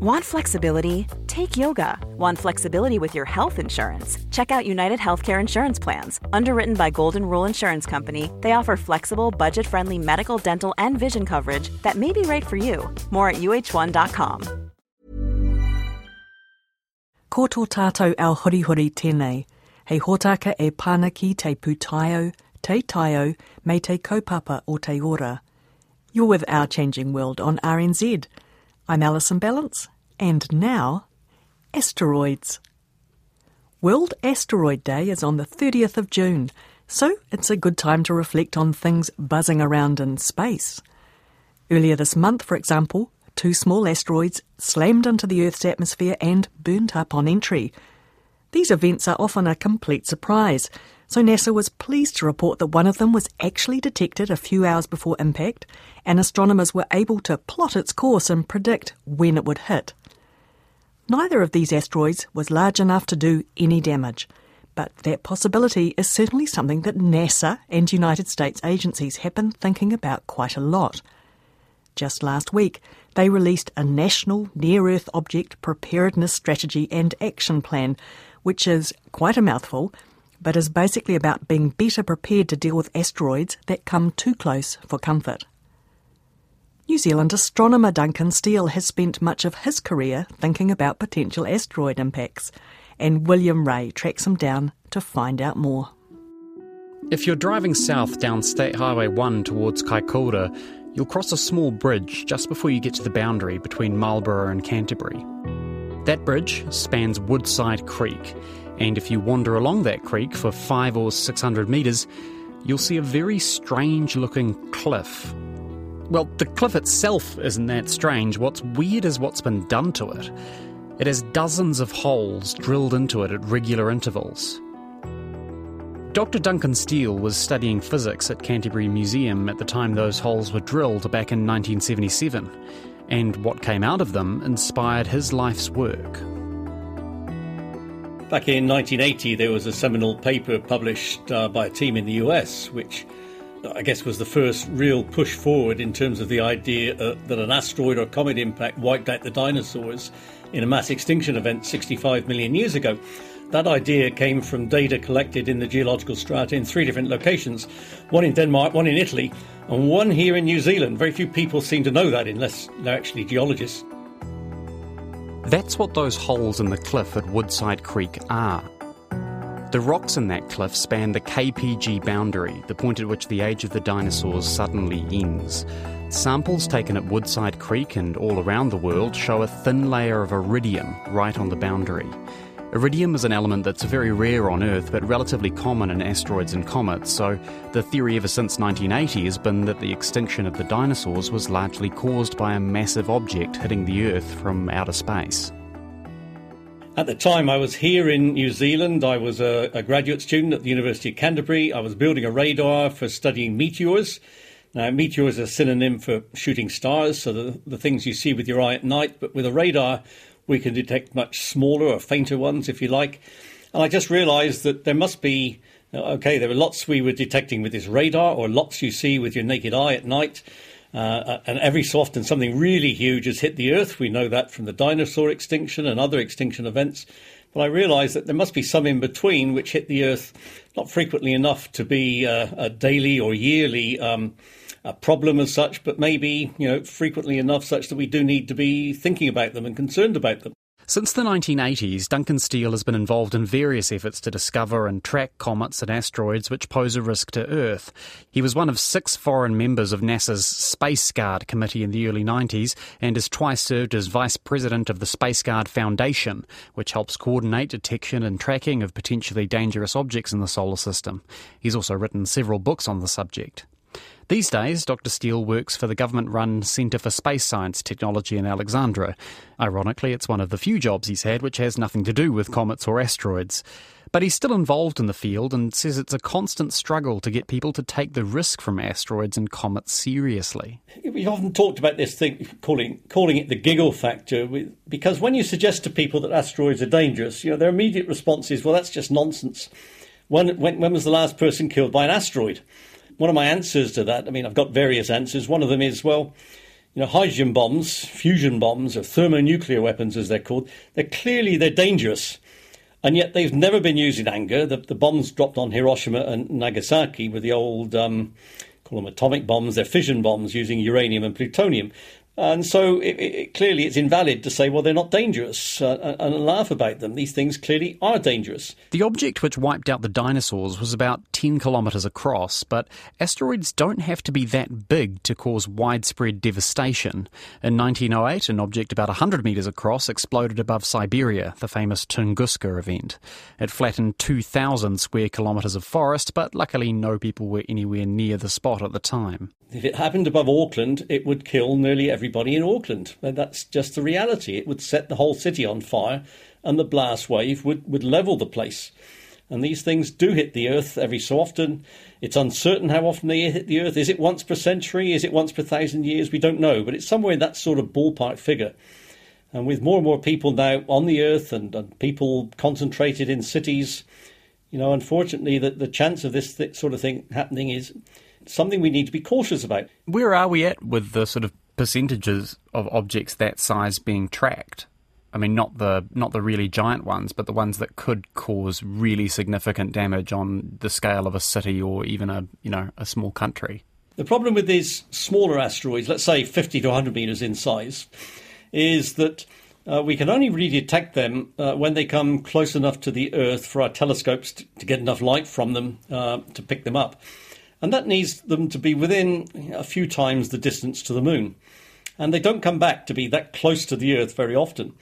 Want flexibility? Take yoga. Want flexibility with your health insurance? Check out United Healthcare Insurance Plans. Underwritten by Golden Rule Insurance Company, they offer flexible, budget friendly medical, dental, and vision coverage that may be right for you. More at uh1.com. Ko tō tātou au horihori tēnei, hei hōtaka e pānaki te pūtaiao, te taiao, me te kaupapa o te ora. You're with Our Changing World on RNZ. I'm Alison Ballance, and now, asteroids. World Asteroid Day is on the 30th of June, so it's a good time to reflect on things buzzing around in space. Earlier this month, for example, two small asteroids slammed into the Earth's atmosphere and burnt up on entry. These events are often a complete surprise, so NASA was pleased to report that one of them was actually detected a few hours before impact, and astronomers were able to plot its course and predict when it would hit. Neither of these asteroids was large enough to do any damage, but that possibility is certainly something that NASA and United States agencies have been thinking about quite a lot. Just last week, they released a National Near Earth Object Preparedness Strategy and Action Plan, which is quite a mouthful but is basically about being better prepared to deal with asteroids that come too close for comfort. New Zealand astronomer Duncan Steel has spent much of his career thinking about potential asteroid impacts, and William Ray tracks him down to find out more. If you're driving south down State Highway 1 towards Kaikoura, you'll cross a small bridge just before you get to the boundary between Marlborough and Canterbury. That bridge spans Woodside Creek and if you wander along that creek for five or six hundred metres, you'll see a very strange looking cliff. Well, the cliff itself isn't that strange. What's weird is what's been done to it. It has dozens of holes drilled into it at regular intervals. Dr. Duncan Steel was studying physics at Canterbury Museum at the time those holes were drilled back in 1977, and what came out of them inspired his life's work. Back in 1980, there was a seminal paper published uh, by a team in the US, which I guess was the first real push forward in terms of the idea uh, that an asteroid or comet impact wiped out the dinosaurs in a mass extinction event 65 million years ago. That idea came from data collected in the geological strata in three different locations one in Denmark, one in Italy, and one here in New Zealand. Very few people seem to know that unless they're actually geologists. That's what those holes in the cliff at Woodside Creek are. The rocks in that cliff span the KPG boundary, the point at which the age of the dinosaurs suddenly ends. Samples taken at Woodside Creek and all around the world show a thin layer of iridium right on the boundary. Iridium is an element that's very rare on Earth but relatively common in asteroids and comets, so the theory ever since 1980 has been that the extinction of the dinosaurs was largely caused by a massive object hitting the Earth from outer space. At the time I was here in New Zealand, I was a, a graduate student at the University of Canterbury. I was building a radar for studying meteors. Now, meteor is a synonym for shooting stars, so the, the things you see with your eye at night, but with a radar, we can detect much smaller or fainter ones, if you like. And I just realized that there must be, okay, there are lots we were detecting with this radar, or lots you see with your naked eye at night. Uh, and every so often something really huge has hit the Earth. We know that from the dinosaur extinction and other extinction events. But I realised that there must be some in between which hit the Earth not frequently enough to be uh, a daily or yearly um, a problem as such, but maybe, you know, frequently enough such that we do need to be thinking about them and concerned about them. Since the 1980s, Duncan Steel has been involved in various efforts to discover and track comets and asteroids which pose a risk to Earth. He was one of six foreign members of NASA's Spaceguard Committee in the early 90s and has twice served as vice president of the Spaceguard Foundation, which helps coordinate detection and tracking of potentially dangerous objects in the solar system. He's also written several books on the subject. These days, Dr. Steel works for the government run Centre for Space Science Technology in Alexandra. Ironically, it's one of the few jobs he's had which has nothing to do with comets or asteroids. But he's still involved in the field and says it's a constant struggle to get people to take the risk from asteroids and comets seriously. We've often talked about this thing, calling, calling it the giggle factor, because when you suggest to people that asteroids are dangerous, you know, their immediate response is, well, that's just nonsense. When, when, when was the last person killed by an asteroid? One of my answers to that, I mean, I've got various answers. One of them is, well, you know, hydrogen bombs, fusion bombs, or thermonuclear weapons as they're called, they're clearly they're dangerous. And yet they've never been used in anger. The, the bombs dropped on Hiroshima and Nagasaki were the old, um, call them atomic bombs, they're fission bombs using uranium and plutonium. And so it, it, clearly it's invalid to say, well, they're not dangerous uh, and laugh about them. These things clearly are dangerous. The object which wiped out the dinosaurs was about 10 kilometres across, but asteroids don't have to be that big to cause widespread devastation. In 1908, an object about 100 metres across exploded above Siberia, the famous Tunguska event. It flattened 2,000 square kilometres of forest, but luckily no people were anywhere near the spot at the time. If it happened above Auckland, it would kill nearly everybody in Auckland. And that's just the reality. It would set the whole city on fire, and the blast wave would, would level the place. And these things do hit the Earth every so often. It's uncertain how often they hit the Earth. Is it once per century? Is it once per thousand years? We don't know, but it's somewhere in that sort of ballpark figure. And with more and more people now on the Earth and, and people concentrated in cities, you know, unfortunately, the, the chance of this th- sort of thing happening is something we need to be cautious about. Where are we at with the sort of percentages of objects that size being tracked? I mean, not the not the really giant ones, but the ones that could cause really significant damage on the scale of a city or even a you know a small country. The problem with these smaller asteroids, let's say 50 to 100 meters in size, is that uh, we can only really detect them uh, when they come close enough to the Earth for our telescopes to, to get enough light from them uh, to pick them up and that needs them to be within a few times the distance to the moon. And they don't come back to be that close to the Earth very often.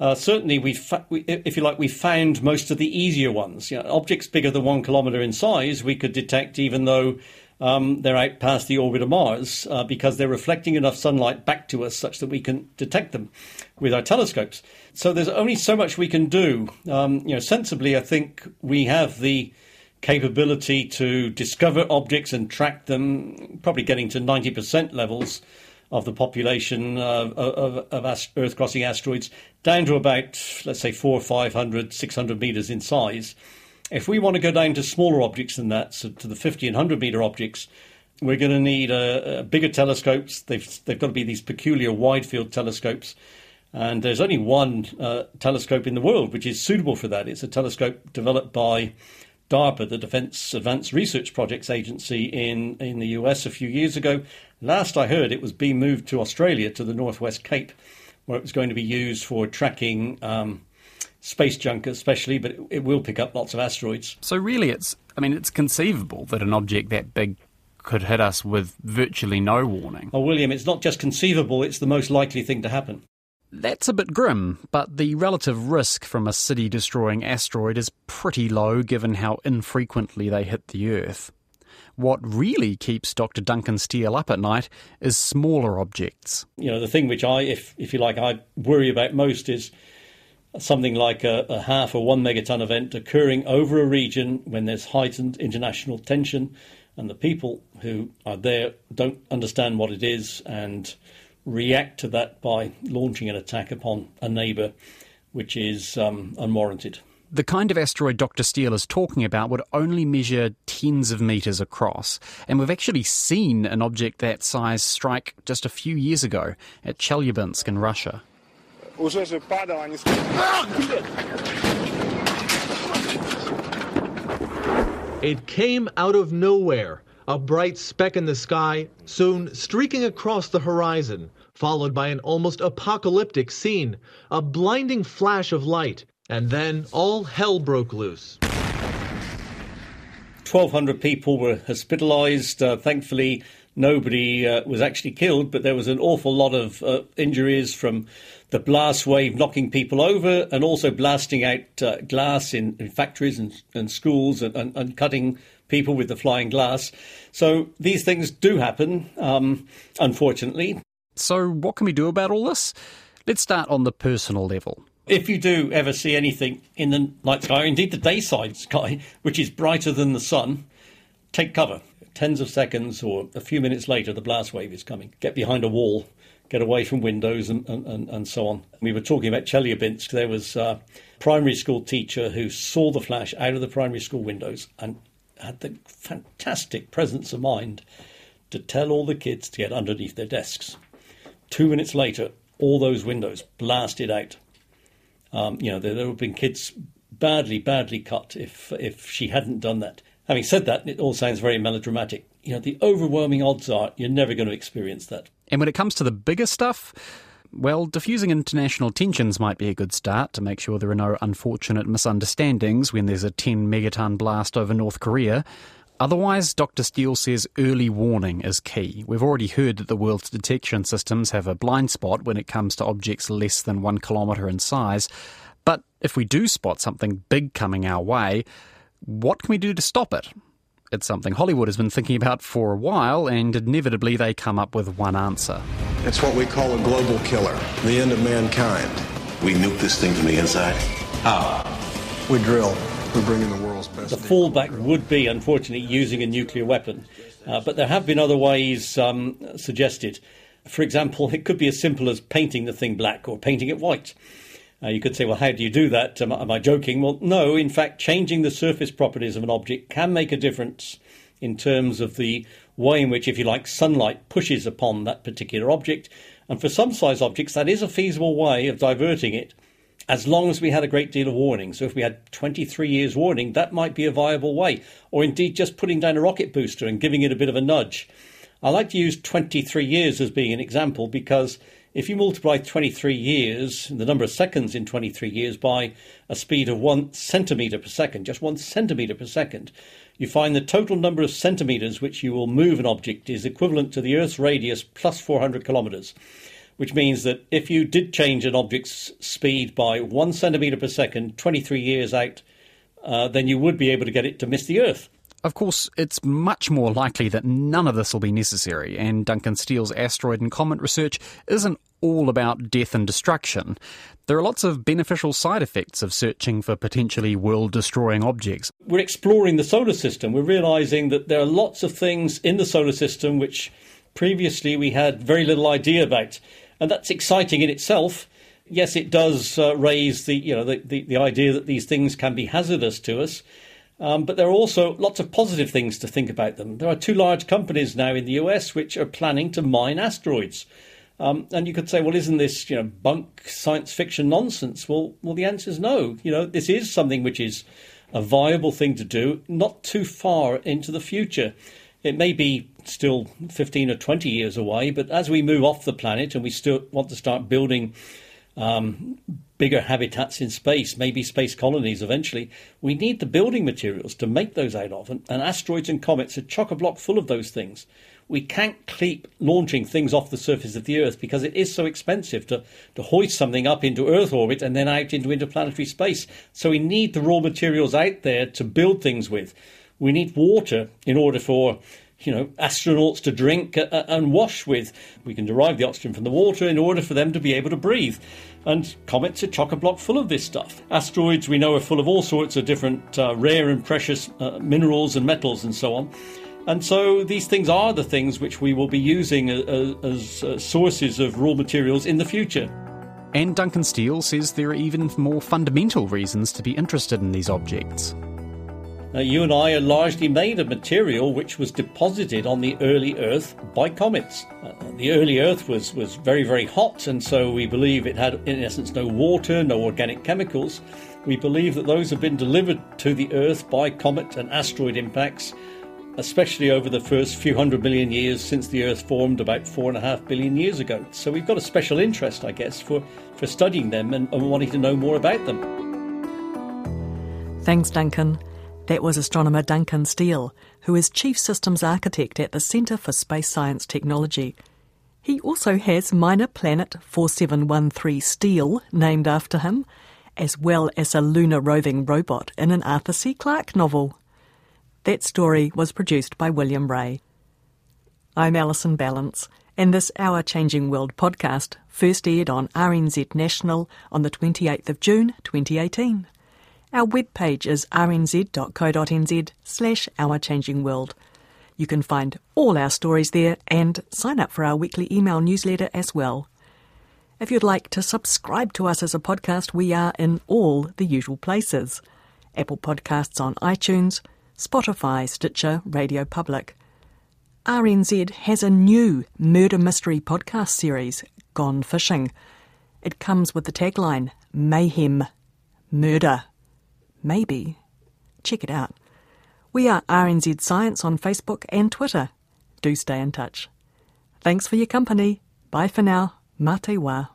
Uh, certainly, we, fa- we, if you like, we found most of the easier ones. You know, objects bigger than one kilometre in size, we could detect even though um, they're out past the orbit of Mars uh, because they're reflecting enough sunlight back to us such that we can detect them with our telescopes. So there's only so much we can do. Um, you know, sensibly, I think we have the capability to discover objects and track them, probably getting to 90% levels of the population uh, of, of Earth crossing asteroids, down to about, let's say, four, 500, 600 meters in size. If we want to go down to smaller objects than that, so to the 50 and 100 meter objects, we're going to need uh, bigger telescopes. They've, they've got to be these peculiar wide field telescopes. And there's only one uh, telescope in the world which is suitable for that. It's a telescope developed by DARPA, the Defense Advanced Research Projects Agency in, in the US a few years ago. Last I heard, it was being moved to Australia, to the Northwest Cape, where it was going to be used for tracking um, space junk, especially, but it, it will pick up lots of asteroids. So, really, it's, I mean, it's conceivable that an object that big could hit us with virtually no warning. Oh, William, it's not just conceivable, it's the most likely thing to happen. That's a bit grim, but the relative risk from a city destroying asteroid is pretty low given how infrequently they hit the Earth. What really keeps Dr. Duncan Steel up at night is smaller objects. You know, the thing which I, if, if you like, I worry about most is something like a, a half or one megaton event occurring over a region when there's heightened international tension and the people who are there don't understand what it is and react to that by launching an attack upon a neighbour, which is um, unwarranted. The kind of asteroid Dr. Steel is talking about would only measure tens of metres across, and we've actually seen an object that size strike just a few years ago at Chelyabinsk in Russia. It came out of nowhere a bright speck in the sky, soon streaking across the horizon, followed by an almost apocalyptic scene, a blinding flash of light, and then all hell broke loose. 1,200 people were hospitalized. Uh, thankfully, nobody uh, was actually killed, but there was an awful lot of uh, injuries from the blast wave knocking people over and also blasting out uh, glass in, in, factories and, and schools and, and, and, cutting people with the flying glass. So these things do happen, um, unfortunately. So, what can we do about all this? Let's start on the personal level. If you do ever see anything in the night sky, or indeed the dayside sky, which is brighter than the sun, take cover. Tens of seconds or a few minutes later, the blast wave is coming. Get behind a wall, get away from windows, and, and, and so on. We were talking about Chelyabinsk. There was a primary school teacher who saw the flash out of the primary school windows and had the fantastic presence of mind to tell all the kids to get underneath their desks Two minutes later, all those windows blasted out. Um, you know, there, there would have been kids badly, badly cut if if she hadn't done that. Having said that, it all sounds very melodramatic. You know, the overwhelming odds are you're never going to experience that. And when it comes to the bigger stuff, well, diffusing international tensions might be a good start to make sure there are no unfortunate misunderstandings when there's a 10 megaton blast over North Korea. Otherwise, Dr. Steel says early warning is key. We've already heard that the world's detection systems have a blind spot when it comes to objects less than one kilometre in size. But if we do spot something big coming our way, what can we do to stop it? It's something Hollywood has been thinking about for a while, and inevitably they come up with one answer. It's what we call a global killer, the end of mankind. We nuke this thing from the inside? How? We drill. We're bringing the world's best. The fallback would be, unfortunately, using a nuclear weapon. Uh, but there have been other ways um, suggested. For example, it could be as simple as painting the thing black or painting it white. Uh, you could say, well, how do you do that? Am, am I joking? Well, no. In fact, changing the surface properties of an object can make a difference in terms of the way in which, if you like, sunlight pushes upon that particular object. And for some size objects, that is a feasible way of diverting it, as long as we had a great deal of warning. So if we had 23 years warning, that might be a viable way. Or indeed, just putting down a rocket booster and giving it a bit of a nudge. I like to use 23 years as being an example because if you multiply 23 years, the number of seconds in 23 years, by a speed of one centimetre per second, just one centimetre per second, you find the total number of centimetres which you will move an object is equivalent to the Earth's radius plus 400 kilometres, which means that if you did change an object's speed by one centimetre per second 23 years out, uh, then you would be able to get it to miss the Earth. Of course, it's much more likely that none of this will be necessary, and Duncan Steel's asteroid and comet research isn't all about death and destruction. There are lots of beneficial side effects of searching for potentially world destroying objects. We're exploring the solar system. We're realizing that there are lots of things in the solar system which previously we had very little idea about. And that's exciting in itself. Yes, it does uh, raise the, you know, the, the, the idea that these things can be hazardous to us. Um, but there are also lots of positive things to think about them. There are two large companies now in the US which are planning to mine asteroids. Um, and you could say, well, isn't this you know bunk science fiction nonsense? Well, well, the answer is no. You know, this is something which is a viable thing to do, not too far into the future. It may be still 15 or 20 years away, but as we move off the planet and we still want to start building um, bigger habitats in space, maybe space colonies eventually, we need the building materials to make those out of. And, and asteroids and comets are chock a block full of those things. We can't keep launching things off the surface of the Earth because it is so expensive to, to hoist something up into Earth orbit and then out into interplanetary space. So we need the raw materials out there to build things with. We need water in order for you know, astronauts to drink uh, uh, and wash with. We can derive the oxygen from the water in order for them to be able to breathe. And comets are chock a block full of this stuff. Asteroids, we know, are full of all sorts of different uh, rare and precious uh, minerals and metals and so on. And so these things are the things which we will be using as, uh, as uh, sources of raw materials in the future. And Duncan Steel says there are even more fundamental reasons to be interested in these objects. Now, you and I are largely made of material which was deposited on the early Earth by comets. Uh, the early Earth was, was very, very hot, and so we believe it had, in essence, no water, no organic chemicals. We believe that those have been delivered to the Earth by comet and asteroid impacts, especially over the first few hundred million years since the Earth formed about four and a half billion years ago. So we've got a special interest, I guess, for, for studying them and, and wanting to know more about them. Thanks, Duncan. That was astronomer Duncan Steel, who is Chief Systems Architect at the Centre for Space Science Technology. He also has Minor Planet 4713 Steel named after him, as well as a lunar roving robot in an Arthur C. Clarke novel. That story was produced by William Ray. I'm Alison Ballance, and this Our Changing World podcast first aired on RNZ National on the 28th of June 2018. Our webpage is rnz.co.nz slash Our Changing World. You can find all our stories there and sign up for our weekly email newsletter as well. If you'd like to subscribe to us as a podcast, we are in all the usual places Apple Podcasts on iTunes, Spotify, Stitcher, Radio Public. RNZ has a new murder mystery podcast series, gone fishing. It comes with the tagline Mayhem, Murder, Maybe. Check it out. We are RNZ Science on Facebook and Twitter. Do stay in touch. Thanks for your company. Bye for now. Mate wa.